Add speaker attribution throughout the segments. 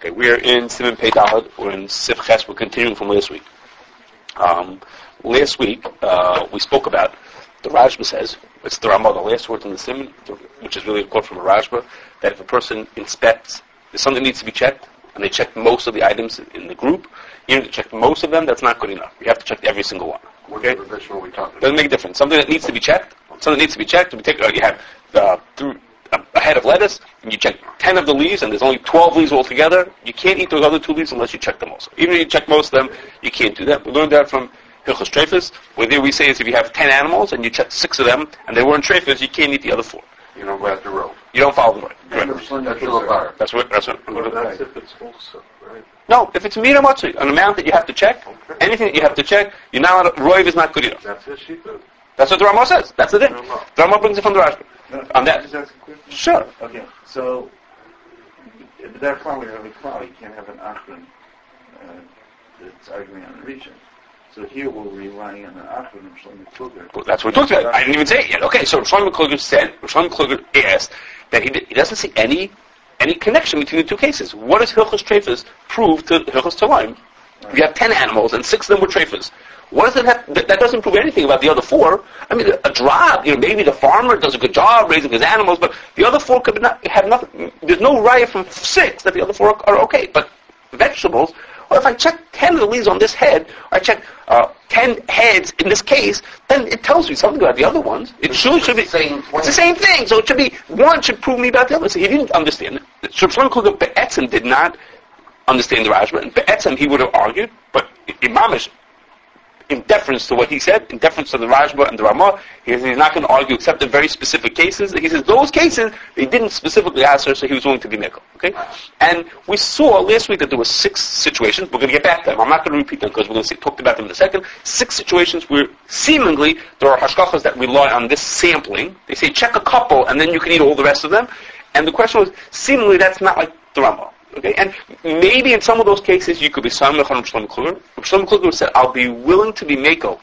Speaker 1: Okay, we are in Simon Pei Dalad. We're in Sif Ches. We're continuing from last week. Um, last week, uh, we spoke about the Rashba says, it's the Ramah, the last word in the Simon, which is really a quote from a Rashba, that if a person inspects, if something needs to be checked, and they check most of the items in the group, even if they check most of them, that's not good enough. You have to check every single one.
Speaker 2: Okay? What division we talking about?
Speaker 1: Doesn't make a difference. Something that needs to be checked, something that needs to be checked, we take, uh, you have uh, through a, a head of lettuce, and you check 10 of the leaves, and there's only 12 leaves altogether, you can't eat those other two leaves unless you check them also. Even if you check most of them, you can't do that. We learned that from Hilchos Trefus, where there we say is if you have 10 animals and you check six of them, and they weren't Trefus, you can't eat the other four.
Speaker 2: You don't go out the road.
Speaker 1: You don't follow the road.
Speaker 2: That's your.
Speaker 1: That's what, that's what,
Speaker 3: Well, that's if it's also, right?
Speaker 1: no, if it's Mira Matsu, an amount that you have to check,
Speaker 3: Okay.
Speaker 1: anything that you have to check, you're not, allowed- Roiv is not good enough.
Speaker 3: That's his sheet though.
Speaker 1: That's what the Ramah says. That's the thing.
Speaker 3: Ramah.
Speaker 1: The Ramah brings it from the Rashba.
Speaker 4: No,
Speaker 1: On that.
Speaker 4: Just ask a question?
Speaker 1: Sure.
Speaker 4: Okay, so if that far we have a cloud, you can't have an Achron uh, that's arguing on the region. So here we're relying on the Achron of Shlomo Kluger.
Speaker 1: Well, that's what we talked about. I didn't even say it yet. Okay, so Shlomo Kluger said, Shlomo Kluger asked that he, he doesn't see any any connection between the two cases. What does Hilchos Trefus prove to Hilchos Tolaim? You have ten animals and six of them were Trefus. What does it have? That, that doesn't prove anything about the other four. I mean, a, job, you know, maybe the farmer does a good job raising his animals, but the other four could not have nothing. There's no right from six that the other four are, are okay. But vegetables, well, if I check 10 of the leaves on this head, or I check uh, 10 heads in this case, then it tells me something about the other ones. It surely should be
Speaker 2: Same
Speaker 1: It's the same thing. So it should be, one should prove me about the other. So he didn't understand Shlomo Kluger Be'etzim did not understand the Rashba. And Be'etzim he would have argued, but Imamish, in deference to what he said, in deference to the Rashba and the Ramah, he says he's not going to argue except in very specific cases. He says those cases, they didn't specifically ask her, so he was willing to be nickel. Okay? And we saw last week that there were six situations. We're going to get back to them. I'm not going to repeat them because we're going to talk about them in a second. Six situations where seemingly there are hashkachas that rely on this sampling. They say check a couple and then you can eat all the rest of them. And the question was, seemingly that's not like the Ramah. Okay, and maybe in some of those cases you could be Samech on Shlomo Kluger. Shlomo Kluger said, I'll be willing to be Mako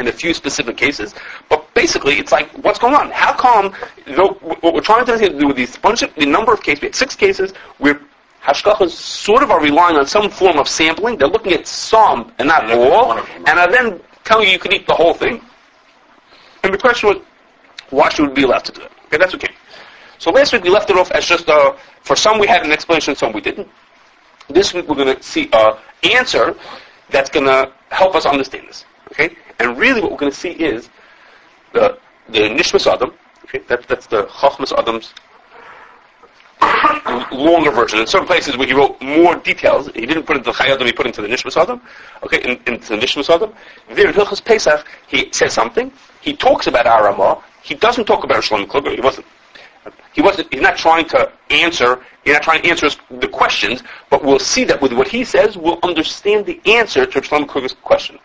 Speaker 1: in a few specific cases, but basically it's like, what's going on? How come, know, what we're trying to do with these bunch of, the number of cases, we had six cases where Hashkachas sort of are relying on some form of sampling. They're looking at some and not
Speaker 2: Yeah,
Speaker 1: all,
Speaker 2: one of them.
Speaker 1: and are then telling you you can eat the whole thing. And the question was, why should we be allowed to do it? Okay, that's okay. So last week we left it off as just uh, for some we had an explanation, some we didn't. This week we're going to see an answer that's going to help us understand this. Okay, and really what we're going to see is the the Nishmas Adam. Okay, that, that's the Chachmas Adam's longer version. In certain places where he wrote more details, he didn't put into the Chayadam, he put into the Nishmas Adam. Okay, in, into the Nishmas Adam. There in Hilchas Pesach, he says something. He talks about Aramah. He doesn't talk about Shlomo Kluger. He wasn't. He wasn't. He's not trying to answer. He's not trying to answer the questions. But we'll see that with what he says, we'll understand the answer to Shlomo Kluger's question.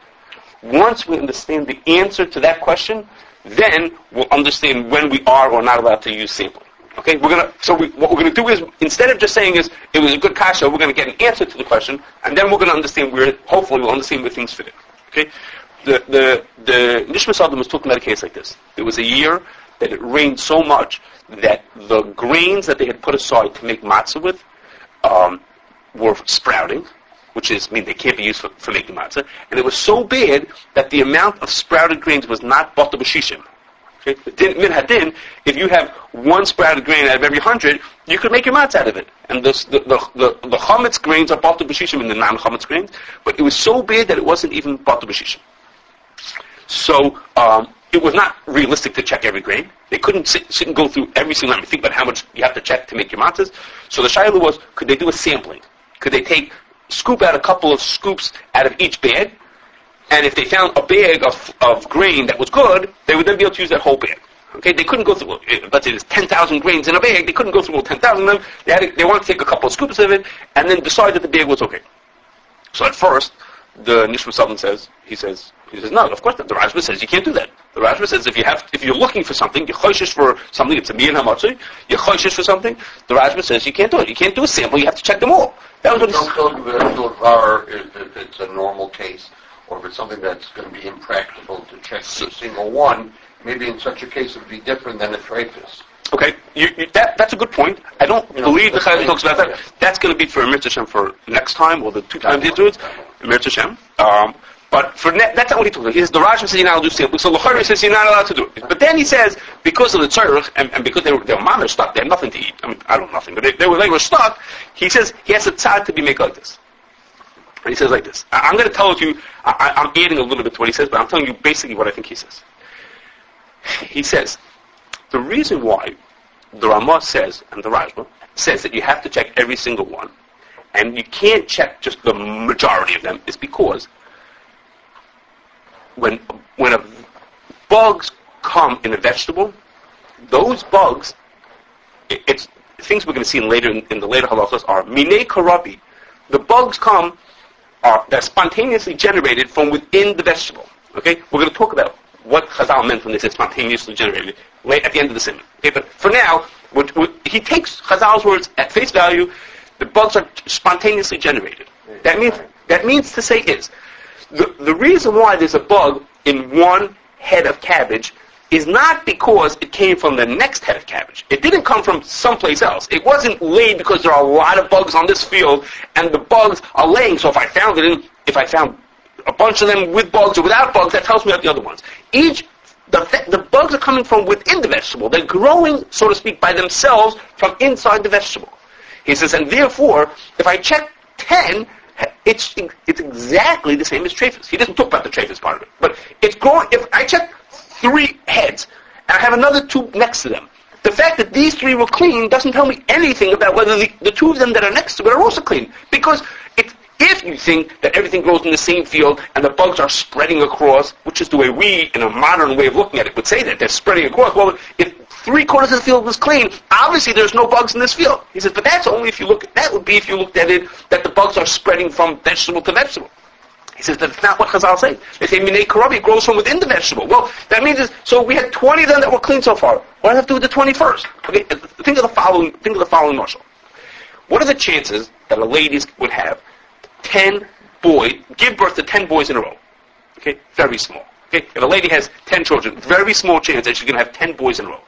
Speaker 1: Once we understand the answer to that question, then we'll understand when we are or not allowed to use sampling. Okay, we're gonna. So we, what we're gonna do is instead of just saying is it was a good kasha, we're gonna get an answer to the question, and then we're gonna understand where. Hopefully, we'll understand where things fit in. Okay, the the the Nishmas Adam was talking about a case like this. There was a year that it rained so much that the grains that they had put aside to make matzah with um, were sprouting, which is mean they can't be used for, for making matzah, and it was so bad that the amount of sprouted grains was not bata b'shishim. Okay? Min hadin, if you have one sprouted grain out of every hundred, you could make your matzah out of it. And the, the, the, the, the chametz grains are bata b'shishim in the non-chametz grains, but it was so bad that it wasn't even bata b'shishim. So um, it was not realistic to check every grain. They couldn't sit, sit and go through every single time. Think about how much you have to check to make your matzahs. So the shayla was, could they do a sampling? Could they take, scoop out a couple of scoops out of each bag, and if they found a bag of, of grain that was good, they would then be able to use that whole bag. Okay, they couldn't go through, eh, let's say there's 10,000 grains in a bag, they couldn't go through all 10,000 of them. They, had to, they wanted to take a couple of scoops of it, and then decide that the bag was okay. So at first, the Nishmas Adam says, he says, he says, no, of course not. The Rashba says you can't do that. The Rashba says if you have, if you're looking for something, you're choishish for something, it's a miyan hamatzi, you're choishish for something, the Rashba says you can't do it. You can't do a sample, you have to check them all. That was what
Speaker 2: Don't
Speaker 1: said.
Speaker 2: go to the to a VAR if, it's a normal case, or if it's something that's going to be impractical to check every single one. Maybe in such a case it would be different than a trachis.
Speaker 1: Okay, you, you, that, that's a good point. I don't
Speaker 2: You know,
Speaker 1: believe the Chayim talks about that.
Speaker 2: Yeah.
Speaker 1: That's going to be for Mirza Hashem for next time, or the two times do it. Hashem. Um, but for that's not what he talks about. He says the Rashba says you're not allowed to do. So Lachari says you're not allowed to do it. But then he says because of the tzarech and, and because they were were stuck, they had nothing to eat. I mean, I don't know nothing, but they, they were they were stuck. He says he has a tzad to be made like this. And he says like this. I, I'm going to tell you. I, I'm adding a little bit to what he says, but I'm telling you basically what I think he says. He says the reason why the Ramah says and the Rajma says that you have to check every single one, and you can't check just the majority of them, is because when when a, bugs come in a vegetable, those bugs, it, it's things we're going to see in later in, in the later halachas are minei karabi. The bugs come are they're spontaneously generated from within the vegetable. Okay, we're going to talk about what Chazal meant when they said spontaneously generated late at the end of the simon. Okay, but for now, he takes Chazal's words at face value. The bugs are spontaneously generated. That means that means to say is the, the reason why there's a bug in one head of cabbage is not because it came from the next head of cabbage. It didn't come from someplace else. It wasn't laid because there are a lot of bugs on this field and the bugs are laying. So if I found it in, if I found a bunch of them with bugs or without bugs, that tells me about the other ones. Each the, the bugs are coming from within the vegetable. They're growing, so to speak, by themselves from inside the vegetable. He says, and therefore, if I check 10, it's, it's exactly the same as traphus. He doesn't talk about the traphus part of it. But it's growing, if I check three heads, and I have another two next to them, the fact that these three were clean doesn't tell me anything about whether the, the two of them that are next to it are also clean. Because it, if you think that everything grows in the same field and the bugs are spreading across, which is the way we, in a modern way of looking at it, would say that they're spreading across, well, if three quarters of the field was clean, obviously there's no bugs in this field. He says, but that's only if you look, that would be if you looked at it, that the bugs are spreading from vegetable to vegetable. He says that's not what Chazal say. They say minei karabi grows from within the vegetable. Well, that means is, so we had 20 of them that were clean so far. What does that have to do with the 21st? Okay, uh, think of the following, think of the following marshal. What are the chances that a lady would have 10 boys, give birth to 10 boys in a row? Okay, very small. Okay, if a lady has 10 children, very small chance that she's going to have 10 boys in a row.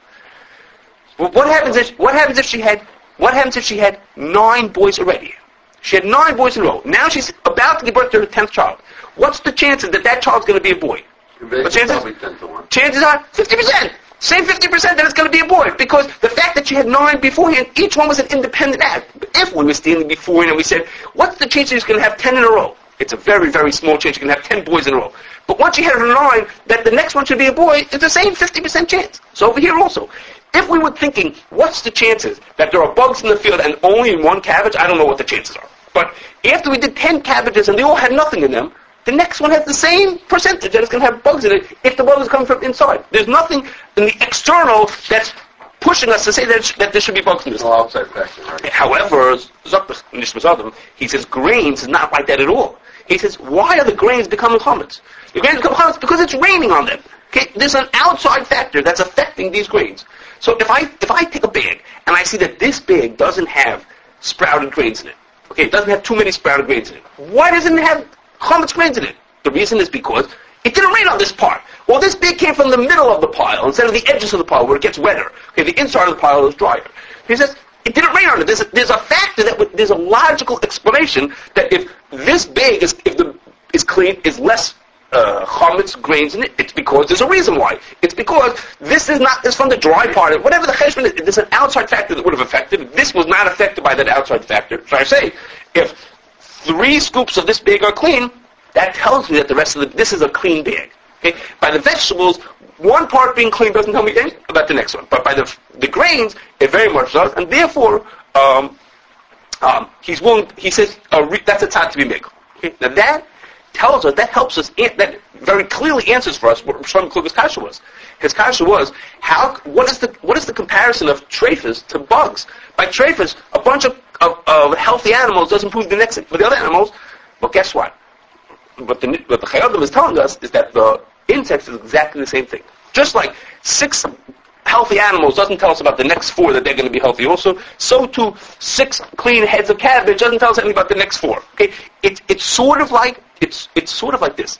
Speaker 1: What happens if, what happens if she had, what happens if she had nine boys already? She had nine boys in a row. Now she's about to give birth to her 10th child. What's the chances that that child's going to be a boy? What chances?
Speaker 2: Probably 10 to 1.
Speaker 1: Chances are 50%. Same 50% that it's going to be a boy. Because the fact that she had nine beforehand, each one was an independent act. If we were standing beforehand and we said, what's the chance she's going to have 10 in a row? It's a very, very small chance you can have 10 boys in a row. But once you had a line that the next one should be a boy, it's the same 50% chance. So over here also. If we were thinking, what's the chances that there are bugs in the field and only in one cabbage, I don't know what the chances are. But after we did 10 cabbages and they all had nothing in them, the next one has the same percentage that it's going to have bugs in it if the bugs come from inside. There's nothing in the external that's pushing us to say that, that there should be bugs in this.
Speaker 2: No outside factor, right?
Speaker 1: However, he says grains is not like that at all. He says, why are the grains becoming chametz? The grains become chametz because it's raining on them. Okay, there's an outside factor that's affecting these grains. So if I if I take a bag and I see that this bag doesn't have sprouted grains in it, okay, it doesn't have too many sprouted grains in it. Why doesn't it have chametz grains in it? The reason is because it didn't rain on this part. Well, this bag came from the middle of the pile instead of the edges of the pile where it gets wetter. Okay, the inside of the pile is drier. He says it didn't rain on it. There's a, there's a factor that would, there's a logical explanation that if this bag is if the is clean is less uh, chametz grains in it, it's because there's a reason why. It's because this is not is from the dry part. Whatever the cheshbon is, there's an outside factor that would have affected. This was not affected by that outside factor. So I say, if three scoops of this bag are clean, that tells me that the rest of the this is a clean bag. Okay, by the vegetables, one part being clean doesn't tell me anything about the next one. But by the the grains, it very much does, and therefore. Um, um, he's willing. He says uh, re, that's a time to be made. Okay? Now that tells us that helps us. An- that very clearly answers for us what Shlomo Kluger's kasha was. His kasha was how. What is the what is the comparison of traphus to bugs? By traphus, a bunch of, of, of healthy animals doesn't prove the next. For the other animals, but guess what? What the what the Chayyim is telling us is that the insects is exactly the same thing. Just like six healthy animals doesn't tell us about the next four that they're going to be healthy also. So too, six clean heads of cabbage doesn't tell us anything about the next four. Okay, it's it's sort of like it's it's sort of like this.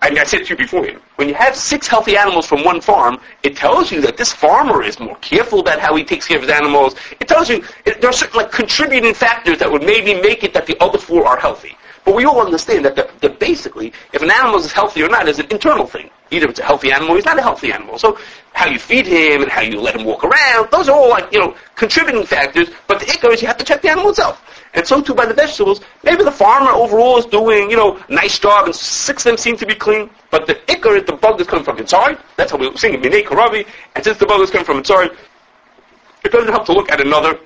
Speaker 1: I mean, I said to you before, when you have six healthy animals from one farm, it tells you that this farmer is more careful about how he takes care of his animals. It tells you it, there are certain like contributing factors that would maybe make it that the other four are healthy. But we all understand that, the, that basically, if an animal is healthy or not is an internal thing. Either it's a healthy animal or he's not a healthy animal. So how you feed him and how you let him walk around, those are all like, you know, contributing factors, but the ikar is you have to check the animal itself. And so too by the vegetables, maybe the farmer overall is doing, you know, a nice job and six of them seem to be clean, but the ikar is the bug that's coming from inside. That's how we sing in Minei Karavi, and since the bug is coming from inside, it doesn't help to look at another,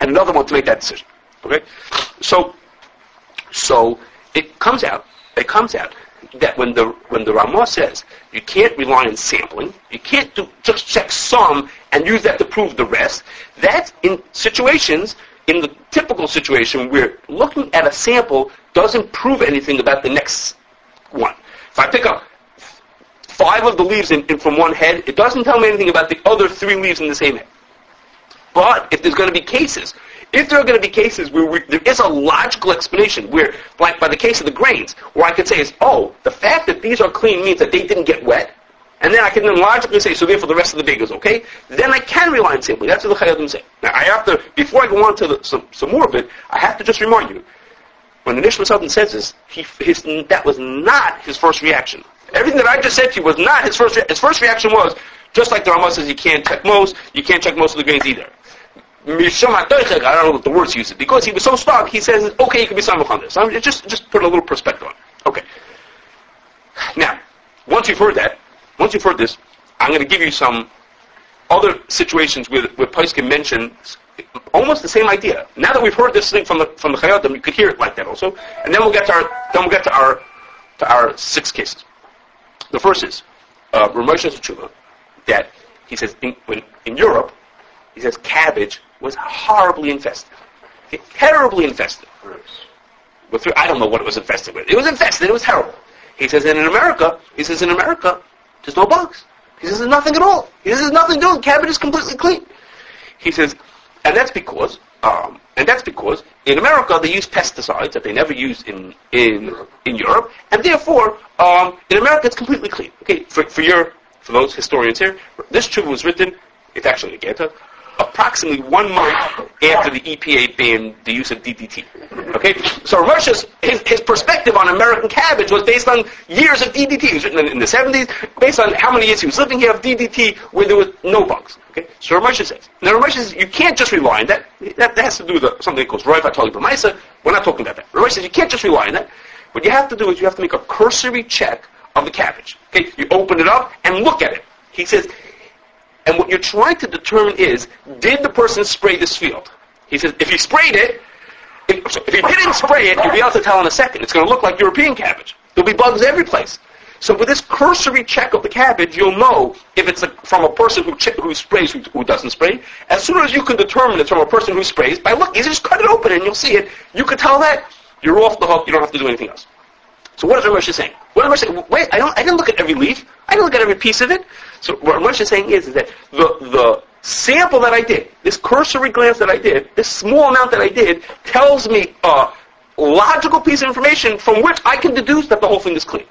Speaker 1: and another one to make that decision. Okay? So, so it comes out, it comes out that when the when the Ramah says you can't rely on sampling, you can't do, just check some and use that to prove the rest. That's in situations, in the typical situation where looking at a sample doesn't prove anything about the next one. If I pick up five of the leaves in, in, from one head, it doesn't tell me anything about the other three leaves in the same head. But if there's going to be cases if there are going to be cases where we, there is a logical explanation, where, like by the case of the grains, where I could say is, oh, the fact that these are clean means that they didn't get wet, and then I can then logically say, so therefore the rest of the bag is okay, then I can rely on sampling. That's what the Chayadim say. Now, I have to, before I go on to the, some, some more of it, I have to just remind you, when the Nishmas Adam says this, he, his, that was not his first reaction. Everything that I just said to you was not his first, re- his first reaction was, just like the Ramah says you can't check most, you can't check most of the grains either. I don't know what the words use it. Because he was so stuck, he says, okay, you can be Samach on this. So just, just put a little perspective on it. Okay. Now, once you've heard that, once you've heard this, I'm going to give you some other situations where, where can mention almost the same idea. Now that we've heard this thing from the from the Chayadim, you could hear it like that also. And then we'll get to our then we'll get to our to our six cases. The first is uh, Ramosh Tshuva that he says in, when, in Europe, he says cabbage was horribly infested. Terribly infested. With, I don't know what it was infested with. It was infested. It was terrible. He says, and in America, he says, in America, there's no bugs. He says, there's nothing at all. He says, there's nothing doing. Cabbage is completely clean. He says, and that's because, um, and that's because in America they use pesticides that they never use in in in Europe, and therefore um, in America it's completely clean. Okay, for, for your for those historians here, this truth was written. It's actually a Geta approximately one month after the EPA banned the use of DDT. Okay, so Russia's his, his perspective on American cabbage was based on years of DDT. It was written in the 70s, based on how many years he was living here of DDT, where there was no bugs. Okay, so Russia says. Now Russia says you can't just rely on that. That, that has to do with something called Roy Fatali We're not talking about that. Russia says you can't just rely on that. What you have to do is you have to make a cursory check of the cabbage. Okay, you open it up and look at it. He says and what you're trying to determine is, did the person spray this field? He says, if he sprayed it, if, he didn't spray it, you'll be able to tell in a second. It's going to look like European cabbage. There'll be bugs every place. So with this cursory check of the cabbage, you'll know if it's a, from a person who, ch- who sprays, who, who, doesn't spray. As soon as you can determine it's from a person who sprays, by look, you just cut it open and you'll see it. You can tell that. You're off the hook. You don't have to do anything else. So what is Ramesh saying? What Ramesh saying? Wait, I don't. I didn't look at every leaf. I didn't look at every piece of it. So what Ramesh is saying is, is that the the sample that I did, this cursory glance that I did, this small amount that I did, tells me a logical piece of information from which I can deduce that the whole thing is clean.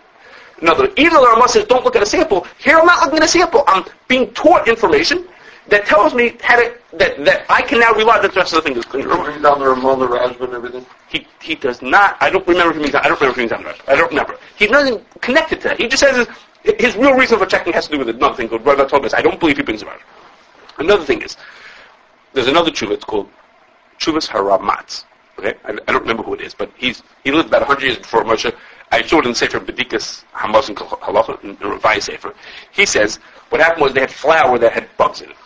Speaker 1: In other words, even though the Ramah says don't look at a sample, here I'm not looking at a sample. I'm being taught information that tells me to, that, that I can now rely that the rest of the thing is clean.
Speaker 2: You bring down the Ramon, the Rajman, and everything?
Speaker 1: He, he does not, I don't remember if he means, I don't remember if he means I don't remember. He's nothing connected to that. He just says his, real reason for checking has to do with another thing called Rabbi told us, I don't believe he brings Rajman. Another thing is, there's another tshuva, it's called Chuvas Haramatz. Okay? I, I, don't remember who it is, but he's, he lived about 100 years before Moshe. I showed in Sefer Bedikas Hamas and Halacha, in Revai Sefer. He says, what happened was they had flour that had bugs in it.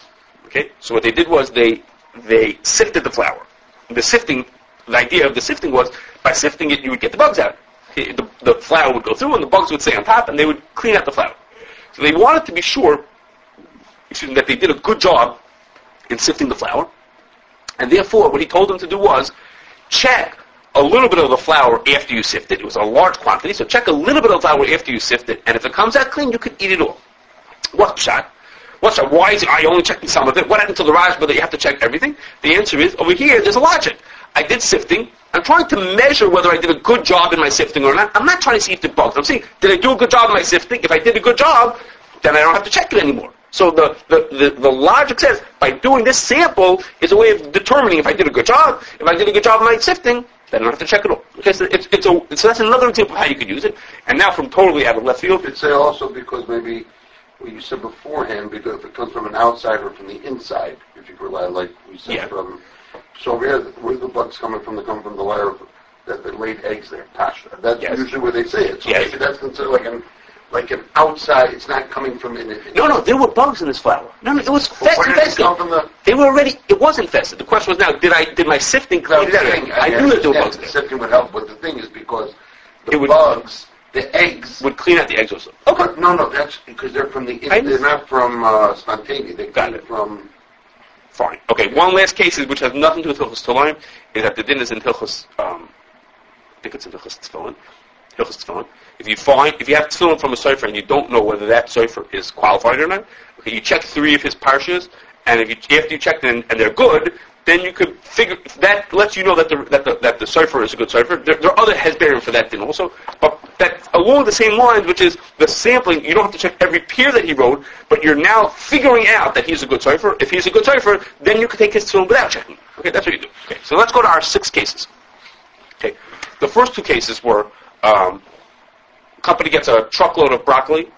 Speaker 1: Okay, so what they did was they they sifted the flour. The sifting, the idea of the sifting was by sifting it, you would get the bugs out. The, the flour would go through, and the bugs would stay on top, and they would clean out the flour. So they wanted to be sure me, that they did a good job in sifting the flour, and therefore what he told them to do was check a little bit of the flour after you sift it. It was a large quantity, so check a little bit of flour after you sift it, and if it comes out clean, you can eat it all. What shot? What's that? Why is it, I only checking some of it? What happened to the Rashba that you have to check everything? The answer is, over here, there's a logic. I did sifting. I'm trying to measure whether I did a good job in my sifting or not. I'm not trying to see if the bugs. I'm saying, did I do a good job in my sifting? If I did a good job, then I don't have to check it anymore. So the, the, the, the logic says, by doing this sample is a way of determining if I did a good job. If I did a good job in my sifting, then I don't have to check it all. Okay, so it's, it's a, so that's another example of how you could use it. And now from totally out of left field, You
Speaker 2: Could say also because maybe what you said beforehand, because if it comes from an outsider from the inside, if you rely like we said
Speaker 1: Yeah.
Speaker 2: from. So where where's the bugs coming from? They come from the layer of, that they laid eggs there. Pasture. That's
Speaker 1: Yes.
Speaker 2: usually where they say it. So
Speaker 1: Yes.
Speaker 2: maybe that's considered like an like an outside. It's not coming from in.
Speaker 1: no, no, there were bugs in this flour. No, no, it was
Speaker 2: But
Speaker 1: fest
Speaker 2: where did it
Speaker 1: infested.
Speaker 2: The
Speaker 1: They were already, it was infested. The question was now, did I, did my sifting clean it out?
Speaker 2: thing,
Speaker 1: I knew that there were bugs there.
Speaker 2: Sifting would help, but the thing is because the
Speaker 1: would-
Speaker 2: bugs, the eggs.
Speaker 1: Would clean out the eggs also. Okay.
Speaker 2: But no, no, that's because they're from the. They're not from uh, spontaneous. They
Speaker 1: Got it.
Speaker 2: from.
Speaker 1: Fine. Okay, one last case is, which has nothing to do with Hilchus Tolaim, is that the din is in Hilchus, um, I think it's in Hilchus Tefillin. Hilchus Tefillin. If you find, if you have Tefillin from a Sefer and you don't know whether that Sefer is qualified or not, okay, you check three of his parshas, and if you, after you check them and they're good, then you could figure, that lets you know that the, that the, that the Sefer is a good Sefer. There, there are other hesberim for that din also, but that along the same lines, which is the sampling, you don't have to check every peer that he wrote, but you're now figuring out that he's a good Sefer. If he's a good Sefer, then you can take his Tefillin without checking. Okay, that's what you do. Okay, so let's go to our six cases. Okay, the first two cases were, um, company gets a truckload of broccoli,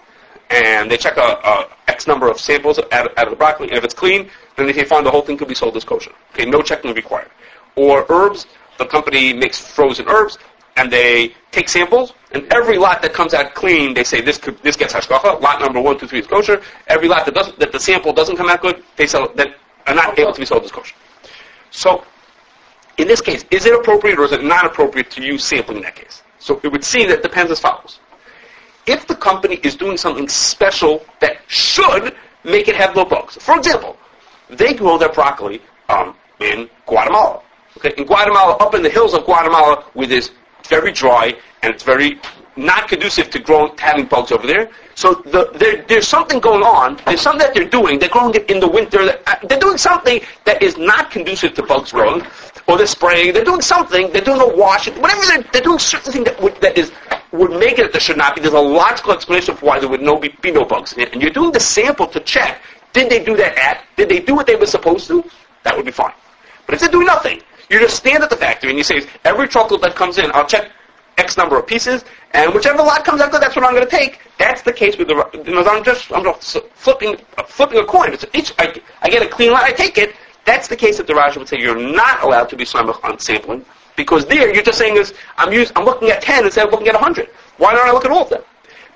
Speaker 1: and they check a, a X number of samples out, out of the broccoli, and if it's clean, then they find the whole thing could be sold as kosher. Okay, no checking required. Or herbs, the company makes frozen herbs, and they take samples, and every lot that comes out clean, they say this could, this gets hashgacha. Lot number one, two, three is kosher. Every lot that doesn't that the sample doesn't come out good, they sell that are not able to be sold as kosher. So, in this case, is it appropriate or is it not appropriate to use sampling in that case? So it would seem that it depends as follows if the company is doing something special that should make it have no bugs. For example, they grow their broccoli um, in Guatemala. Okay, in Guatemala, up in the hills of Guatemala, where it's very dry and it's very not conducive to growing, having bugs over there. So the, there, there's something going on. There's something that they're doing. They're growing it in the winter. Uh, They're doing something that is not conducive to bugs growing, or they're spraying. They're doing something. They're doing a washing. Whatever they're, they're doing, certain thing that would, that is would make it that there should not be. There's a logical explanation for why there would no be, be no bugs. And you're doing the sample to check. Did they do that at? Did they do what they were supposed to? That would be fine. But if they do nothing, you just stand at the factory and you say, every truckload that comes in, I'll check X number of pieces, and whichever lot comes out good, that's what I'm going to take. That's the case with the. You know, I'm just I'm just flipping flipping a coin. It's each I, I get a clean lot, I take it. That's the case that the Raja would say you're not allowed to be samach on sampling because there you're just saying is I'm use, I'm looking at ten instead of looking at hundred. Why don't I look at all of them?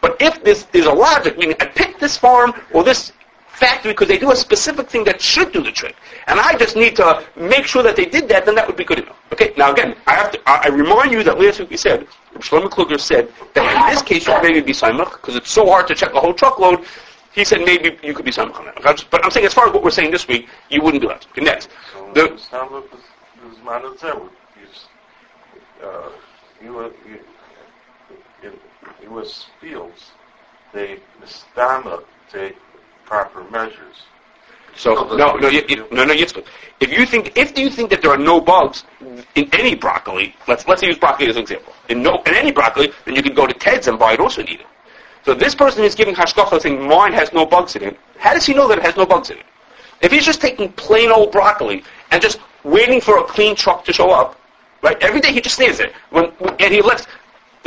Speaker 1: But if this is a logic, meaning I picked this farm or this factory because they do a specific thing that should do the trick. And I just need to make sure that they did that, then that would be good enough. Okay, now again, I have to, I, I remind you that last week we said, Shlomo Kluger said that in this case you maybe be Simach because it's so hard to check a whole truckload. He said maybe you could be Simach. But I'm saying as far as what we're saying this week, you wouldn't do that. Okay, next.
Speaker 3: So
Speaker 1: the,
Speaker 3: uh, it, was fields. They, the they proper measures.
Speaker 1: So no, no, you, you, no, no, Yitzchak. If you think, if you think that there are no bugs in any broccoli, let's let's use broccoli as an example. In no, in any broccoli, then you can go to Ted's and buy it also and eat it. So this person is giving hashgacha saying mine has no bugs in it. How does he know that it has no bugs in it? If he's just taking plain old broccoli and just waiting for a clean truck to show up, right? Every day he just stands there when, and he lets.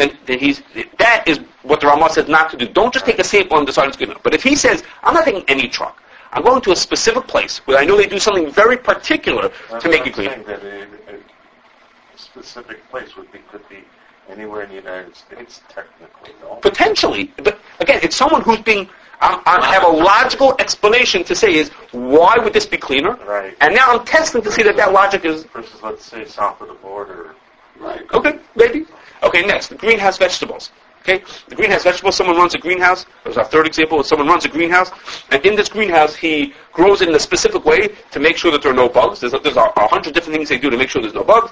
Speaker 1: Then, then he's that is what the Ramah says not to do. Don't just take a sample and decide it's good enough. But if he says I'm not taking any truck, I'm going to a specific place where I know they do something very particular to make it clean.
Speaker 3: saying that a, a specific place would be could be anywhere in the United States, technically, no?
Speaker 1: Potentially, but again, it's someone who's being. I, I have a logical explanation to say is why would this be cleaner?
Speaker 3: Right.
Speaker 1: And now I'm testing to see that that logic is
Speaker 3: Versus, let's say, south of the border.
Speaker 2: Right.
Speaker 1: Okay, maybe. Okay, next, the greenhouse vegetables. Okay, the greenhouse vegetables, someone runs a greenhouse. There's our third example. Someone runs a greenhouse, and in this greenhouse, he grows it in a specific way to make sure that there are no bugs. There's a, there's a, a hundred different things they do to make sure there's no bugs.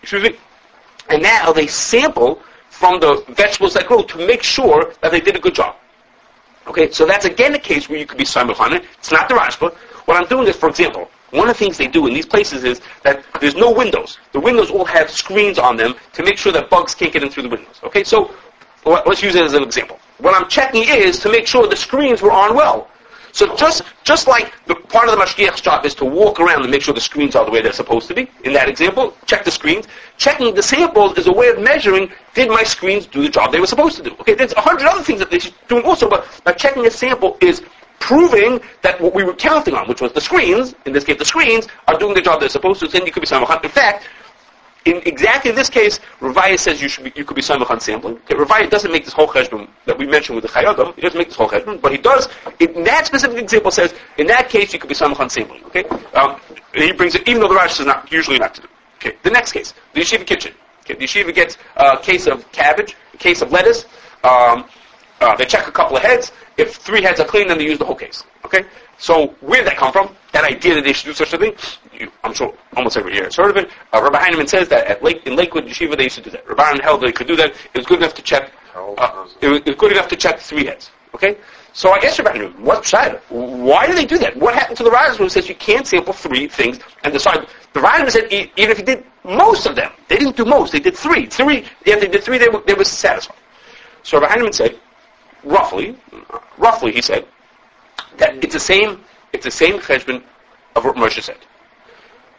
Speaker 1: Excuse me. And now they sample from the vegetables that grow to make sure that they did a good job. Okay, so that's again a case where you could be simultaneous. It's not the Rashba. What I'm doing is, for example, one of the things they do in these places is that there's no windows. The windows all have screens on them to make sure that bugs can't get in through the windows. Okay, so let's use it as an example. What I'm checking is to make sure the screens were on well. So just just like the part of the mashgiach's job is to walk around and make sure the screens are the way they're supposed to be. In that example, check the screens. Checking the samples is a way of measuring did my screens do the job they were supposed to do. Okay, there's a hundred other things that they should do also, but by checking a sample is proving that what we were counting on, which was the screens, in this case the screens, are doing the job they're supposed to, then you could be samachan. In fact, in exactly this case, Ravaya says you should be, you could be samachan sampling. Okay, Ravaya doesn't make this whole cheshbon that we mentioned with the Chayyadam. He doesn't make this whole cheshbon, but he does, in that specific example says, in that case you could be samachan sampling. Okay? Um, he brings it, even though the Rash is not, usually not to do. Okay, the next case, the yeshiva kitchen. Okay, the yeshiva gets a case of cabbage, a case of lettuce, um, uh, they check a couple of heads. If three heads are clean, then they use the whole case. Okay? So where did that come from? That idea that they should do such a thing? You, I'm sure almost every year it's heard of it. Uh, Rabbi Heinemann says that at Lake, in Lakewood Yeshiva they used to do that. Rabbi Heinemann held that they could do that. It was good enough to check. Uh, it, was, it was good enough to check three heads. Okay? So I asked Rabbi Heinemann, what's Shida? Why do they do that? What happened to the Rambam who says you can't sample three things and decide? The Rambam said e- even if you did most of them, they didn't do most. They did three. Three. If they did three, they were, they were satisfied. So Rabbi Heinemann said, roughly, roughly, he said that it's the same. It's the same cheshbon of what Moshe said.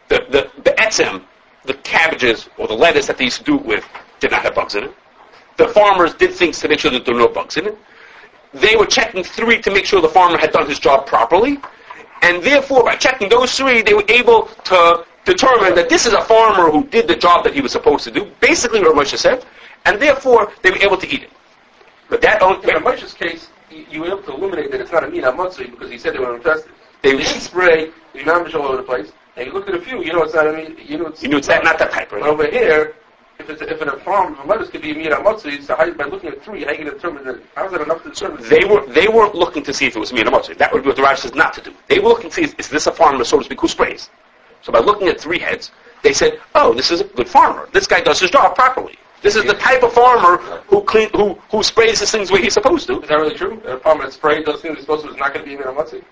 Speaker 1: The the the etzem, the cabbages or the lettuce that they used to do it with, did not have bugs in it. The farmers did things to make sure that there were no bugs in it. They were checking three to make sure the farmer had done his job properly, and therefore, by checking those three, they were able to determine that this is a farmer who did the job that he was supposed to do. Basically, what Moshe said, and therefore they were able to eat it. But that only,
Speaker 5: In Moshe's case, you, were able to illuminate that it's not a mina matzui because he said they were infested.
Speaker 1: They-
Speaker 5: didn't spray, the imamish all over the place, and you look at a few, you know it's not a mina, you know it's...
Speaker 1: you knew it's that, not that type,
Speaker 5: But over here, if it's if in a farm, the lettuce could be a mina matzui, so how, by looking at three, how you going to determine that, how's that enough to determine?
Speaker 1: They were they weren't looking to see if it was mina motzei. That would be what the Rashi says not to do. They were looking to see is, is this a farmer, so to speak, who sprays. So by looking at three heads, they said, oh, this is a good farmer. This guy does his job properly. This is the type of farmer who clean who who sprays his things way he's supposed to.
Speaker 5: Is that really true? A farmer that sprays those things he's supposed to is not going to be a mina? In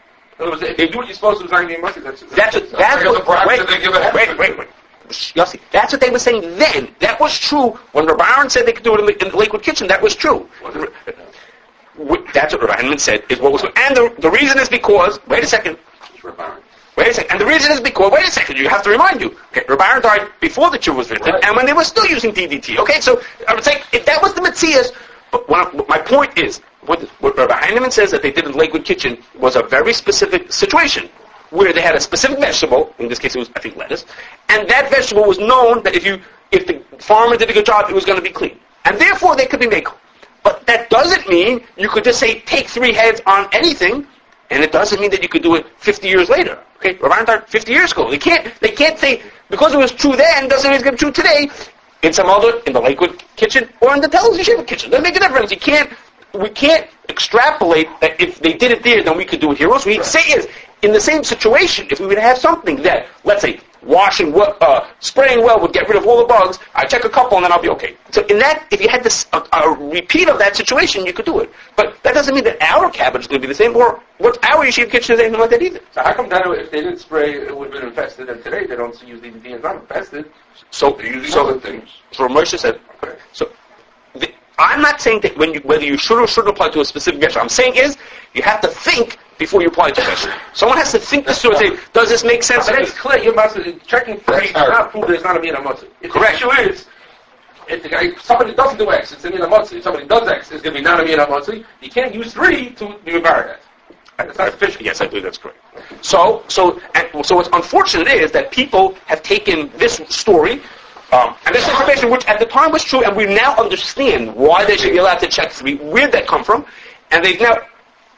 Speaker 5: other words, if you do what you're supposed to, it's not going to be a matzui. That's,
Speaker 1: That's what, that's
Speaker 2: Because
Speaker 1: what,
Speaker 2: the bride
Speaker 1: wait,
Speaker 2: said they give it
Speaker 1: wait, wait, wait. Yossi, that's what they were saying then. That was true. When Rabbi Aaron said they could do it in the, in the Lakewood kitchen, that was true. Wh- That's what Rabbi Heinemann said is what was And the, the reason is because, wait a second,
Speaker 2: Rabbi.
Speaker 1: Wait a second. And the reason is because, wait a second, you have to remind you. Okay, Rabbi Aaron died before the Jew was written,
Speaker 2: Right.
Speaker 1: and when they were still using DDT. Okay, so I would say if that was the Matthias, but what my point is, what, what Rabbi Heinemann says that they did in Lakewood kitchen was a very specific situation where they had a specific vegetable, in this case it was, I think, lettuce, and that vegetable was known that if you, if the farmer did a good job, it was going to be clean. And therefore they could be made. But that doesn't mean you could just say take three heads on anything, and it doesn't mean that you could do it 50 years later. Okay, died 50 years ago. They can't, they can't say because it was true then doesn't mean it's going to be true today. In some other, in the Lakewood kitchen or in the Yeshiva kitchen, doesn't make a difference. You can't, we can't extrapolate that if they did it there, then we could do it here. What we say is, in the same situation, if we would have something that, let's say, washing well, uh, spraying well would get rid of all the bugs, I check a couple and then I'll be okay. So in that, if you had this, a, a repeat of that situation, you could do it. But that doesn't mean that our cabbage is going to be the same, or what our yeshiva kitchen is anything like that either.
Speaker 5: So how come that if they didn't spray, it would have been infested, and today they don't use DDT and it's not infested?
Speaker 1: So,
Speaker 2: using
Speaker 1: so,
Speaker 2: other things.
Speaker 1: so Moshe said,
Speaker 5: Okay.
Speaker 1: so, the, I'm not saying that when you, whether you should or shouldn't apply to a specific vegetable. I'm saying is, you have to think before you apply to a vegetable. Someone has to think this through and say, does this make sense?
Speaker 5: But it's clear, your master checking for
Speaker 2: That's
Speaker 5: does not prove that it's not a mina matzui. If
Speaker 1: Correct.
Speaker 5: the issue is, if the guy, somebody doesn't do X, it's a mina matzui. If somebody does X, it's going to be not a mina matzui. You can't use three to be embarrassed. That's not sufficient.
Speaker 1: Yes, I believe that's correct. So, so, and, so what's unfortunate is that people have taken this story, um, and this information, which at the time was true, and we now understand why they should be allowed to check three, where'd that come from, and they've now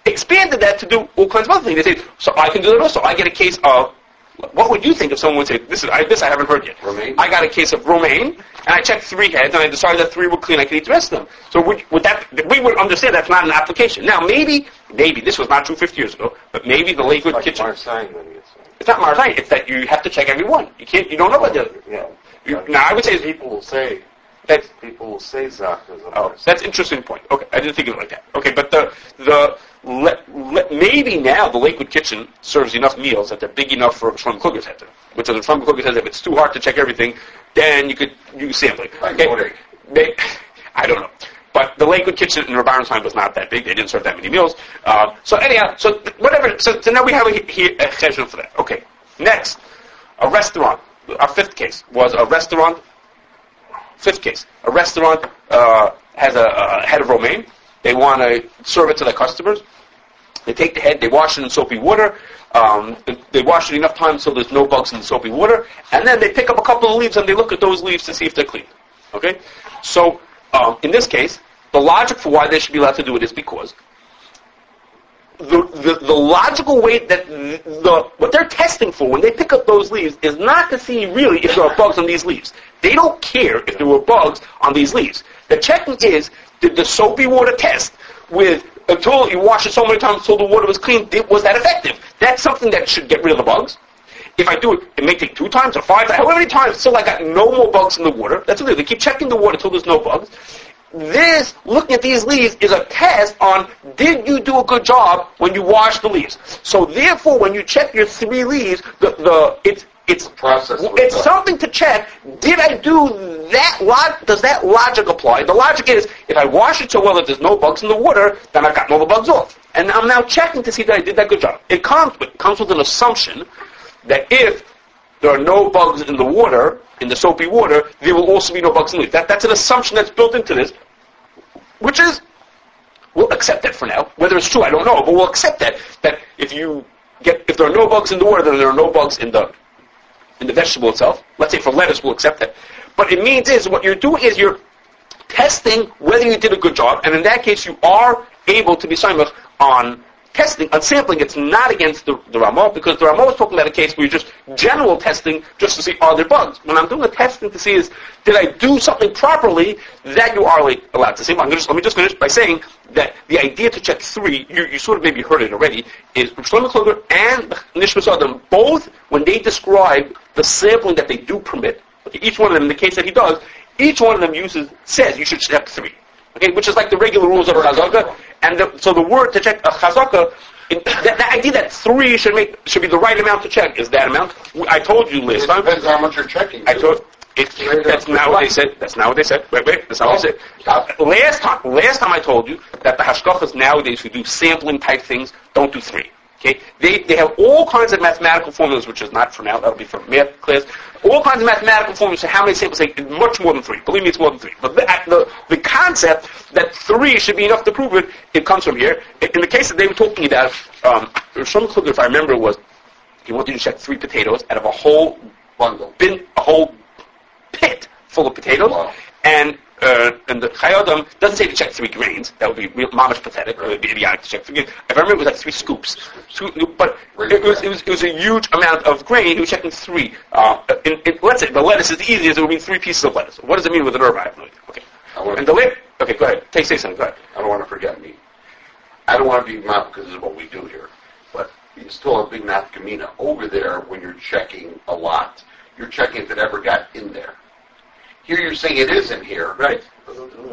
Speaker 1: expanded that to do all kinds of other things. They say, so I can do that also. I get a case of, what would you think if someone would say, this is, I, this I haven't heard yet.
Speaker 2: Romaine?
Speaker 1: I got a case of romaine, and I checked three heads, and I decided that three were clean, I could eat the rest of them. So would, would that, we would understand that's not an application. Now maybe, maybe, this was not true 50 years ago, but maybe the Lakewood
Speaker 3: Like
Speaker 1: kitchen,
Speaker 3: Marseille, it's,
Speaker 1: it's not Marzai, it's that you have to check every one. You can't, you don't know what the,
Speaker 3: yeah.
Speaker 1: you, now I would say,
Speaker 3: people will say,
Speaker 1: That's,
Speaker 3: People will say Zach as a
Speaker 1: Oh, that's an interesting point. Okay, I didn't think of it like that. Okay, but the the le, le, maybe now the Lakewood Kitchen serves enough meals that they're big enough for a Shlomo Kluger Center. Which is the Shlomo Kluger says if it's too hard to check everything, then you could you sample it.
Speaker 2: Like
Speaker 1: Okay, they, I don't know. But the Lakewood Kitchen in Rabban's time was not that big. They didn't serve that many meals. Um, so anyhow, so th- whatever. So, so now we have a, a for that. Okay. Next, a restaurant. Our fifth case was a restaurant Fifth case, a restaurant uh, has a, a head of romaine. They want to serve it to their customers. They take the head, they wash it in soapy water. Um, they wash it enough times so there's no bugs in the soapy water, and then they pick up a couple of leaves and they look at those leaves to see if they're clean. Okay, so um, in this case, the logic for why they should be allowed to do it is because the, the, the logical way that the what they're testing for when they pick up those leaves is not to see really if there are bugs on these leaves. They don't care if there were bugs on these leaves. The checking is did the soapy water test with a until you wash it so many times until the water was clean, was that effective? That's something that should get rid of the bugs. If I do it, it may take two times or five, times, however many times, till I got no more bugs in the water. That's what they do. They keep checking the water until there's no bugs. This, looking at these leaves, is a test on did you do a good job when you wash the leaves. So therefore, when you check your three leaves, the, the it's it's
Speaker 2: a Process
Speaker 1: it's something to check. Did I do that? Does that logic apply? The logic is if I wash it so well that there's no bugs in the water, then I've gotten all the bugs off, and I'm now checking to see that I did that good job. It comes with comes with an assumption that if there are no bugs in the water, in the soapy water, there will also be no bugs in the leaf. That, that's an assumption that's built into this, which is, we'll accept that for now. Whether it's true, I don't know, but we'll accept that, that if you get, if there are no bugs in the water, then there are no bugs in the, in the vegetable itself. Let's say for lettuce, we'll accept that. But it means is, what you're doing is you're testing whether you did a good job, and in that case, you are able to be simach on testing, on sampling. It's not against the, the Ramah, because the Ramah is talking about a case where you're just general testing just to see are there bugs. When I'm doing a testing to see is, did I do something properly, that you are like, allowed to. I'm gonna just, let me just finish by saying that the idea to check three, you, you sort of maybe heard it already, is Shlomo Kluger and Nishmas Adam, both, when they describe the sampling that they do permit, okay, each one of them, in the case that he does, each one of them uses, says you should check three. Okay, which is like the regular rules of a chazaka. And the, so the word to check a chazaka, in, that, that idea that three should make should be the right amount to check is that amount. I told you last
Speaker 2: It
Speaker 1: time.
Speaker 2: depends how much you're checking.
Speaker 1: I told. It, that's not what they said. That's not what they said. Wait, wait. That's not what they said.
Speaker 2: Stop.
Speaker 1: Uh, last time, last time I told you that the hashkachas nowadays who do sampling type things don't do three. Okay, they they have all kinds of mathematical formulas, which is not for now. That'll be for math class. All kinds of mathematical formulas for how many samples take much more than three. Believe me, it's more than three. But the the, the concept that three should be enough to prove it, it comes from here. In the case that they were talking about, um, some clue, if I remember, was he wanted to check three potatoes out of a whole
Speaker 2: Bundle.
Speaker 1: bin a whole pit full of potatoes,
Speaker 2: Wow.
Speaker 1: and uh, and the Chayodam doesn't say to check three grains. That would be real mamish pathetic. It would be idiotic to check three grains. If I remember, it was like three scoops. But it was, it was it was a huge amount of grain. He was checking three. Uh, in, in, let's say the lettuce is the easiest. It would mean three pieces of lettuce. What does it mean with an herb? I have no idea. Okay. And the lip. Okay, go ahead. Take say something. Go ahead.
Speaker 2: I don't want to forget me. I don't want to be mouth because this is what we do here. But you still have big math kamina. Over there, when you're checking a lot, you're checking if it ever got in there. Here you're saying it is in here.
Speaker 1: Right.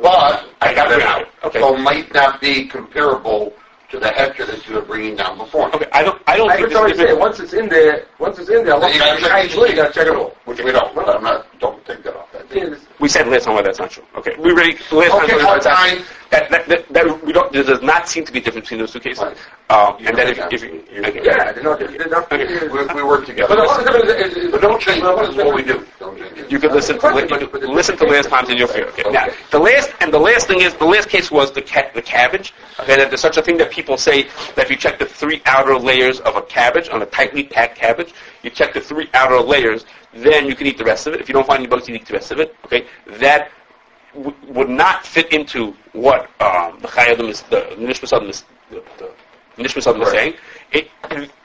Speaker 2: But
Speaker 1: I got it out. Okay.
Speaker 2: So it might not be comparable to the hectare that you were bringing down before.
Speaker 1: Okay. I don't. I don't
Speaker 5: I
Speaker 1: think this is
Speaker 5: once it's in there, once it's in there,
Speaker 2: you gotta check
Speaker 5: you gotta check it all.
Speaker 2: Which we don't. I'm not, don't take that off. That
Speaker 5: this-
Speaker 1: We said last time why that's not true. Okay, we already last time.
Speaker 2: Okay,
Speaker 1: already- That, that, that, that we don't. There does not seem to be a difference between those two cases.
Speaker 2: Right.
Speaker 1: Um, and then if, if you, okay.
Speaker 5: Yeah, they're not, they're not,
Speaker 1: Okay.
Speaker 2: We, we work together.
Speaker 5: But the other difference is, is,
Speaker 2: But don't change is what we do.
Speaker 1: You could listen to
Speaker 5: But-
Speaker 1: li-
Speaker 5: but-
Speaker 1: you could listen to last times and you'll feel okay. Now the last and the last thing is the last case was the ca- the cabbage. Okay, that there's such a thing that people say that if you check the three outer layers of a cabbage on a tightly packed cabbage, you check the three outer layers, then you can eat the rest of it. If you don't find any bugs, you eat the rest of it. Okay, that w- would not fit into what um, the Chayadim is the Nishmas Adam is the, the Nishmas Adam is saying. It,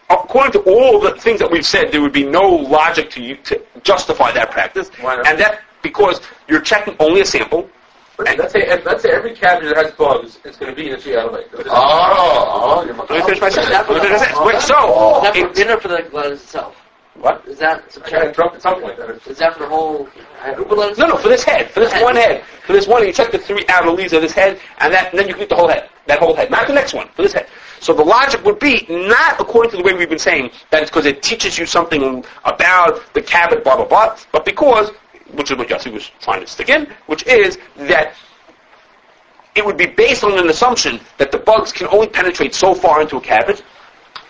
Speaker 1: according to all the things that we've said, there would be no logic to you to justify that practice,
Speaker 5: Why not?
Speaker 1: and that because you're checking only a sample.
Speaker 5: but let's say, let's say every cabbage that has bugs, it's going to be in a Seattle lake.
Speaker 2: Oh, oh, you're
Speaker 1: Let me finish my sentence. Let me finish my sentence. Wait, so
Speaker 6: That's for
Speaker 1: it-
Speaker 6: dinner for the lettuce itself.
Speaker 1: What?
Speaker 6: Is that
Speaker 5: got interrupted at some point.
Speaker 6: Is that for the whole?
Speaker 1: No, no, for this head, for this one head, for this one, you check the three outer leaves of this head, and that, and then you can get the whole head, that whole head, not the next one, for this head. So the logic would be not according to the way we've been saying that it's because it teaches you something about the cabin, blah blah blah, but because, which is what Yossi was trying to stick in, which is that it would be based on an assumption that the bugs can only penetrate so far into a cabbage.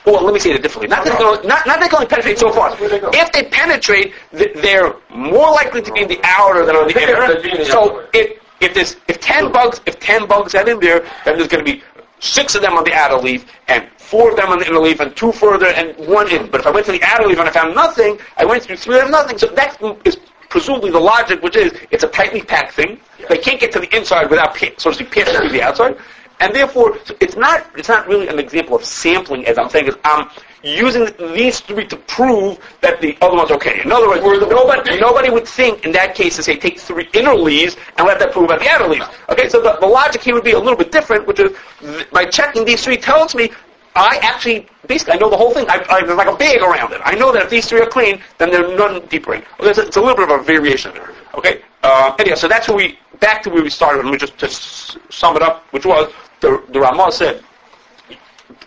Speaker 1: Or let me say it differently. Not that, only, not, not that they can only penetrate so far. If they penetrate, they're more likely to be in the outer than on the inner.
Speaker 5: than being in the
Speaker 1: So if if there's if ten bugs if ten bugs get in there, then there's going to be six of them on the outer leaf and four of them on the inner leaf and two further and one in. But if I went to the outer leaf and I found nothing, I went through three and nothing. So that is presumably the logic, which is it's a tightly packed thing. They can't get to the inside without, so to speak, piercing through the outside. And therefore, it's not it's not really an example of sampling, as I'm saying. Is I'm using these three to prove that the other one's okay. In other words, nobody nobody would think in that case to say take three inner leaves and let that prove about the outer leaves. Okay, so the, the logic here would be a little bit different, which is th- by checking these three tells me I actually basically I know the whole thing. I, I, there's like a bag around it. I know that if these three are clean, then there's none deeper in. Okay, so it's a little bit of a variation there. Okay. Uh, anyhow, so that's where we back to where we started. Let me just to sum it up, which was the the Ramah said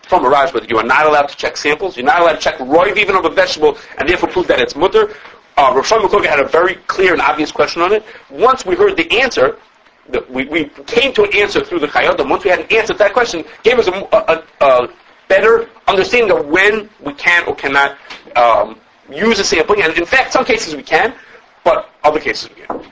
Speaker 1: from a Rashba, you are not allowed to check samples. You're not allowed to check roiv even of a vegetable, and therefore prove that it's mutar. Uh, Rav Shlomo had a very clear and obvious question on it. Once we heard the answer, the, we, we came to an answer through the Chayyim. Once we had an answer to that question, gave us a, a, a, a better understanding of when we can or cannot um, use a sampling. And in fact, some cases we can, but other cases we can't.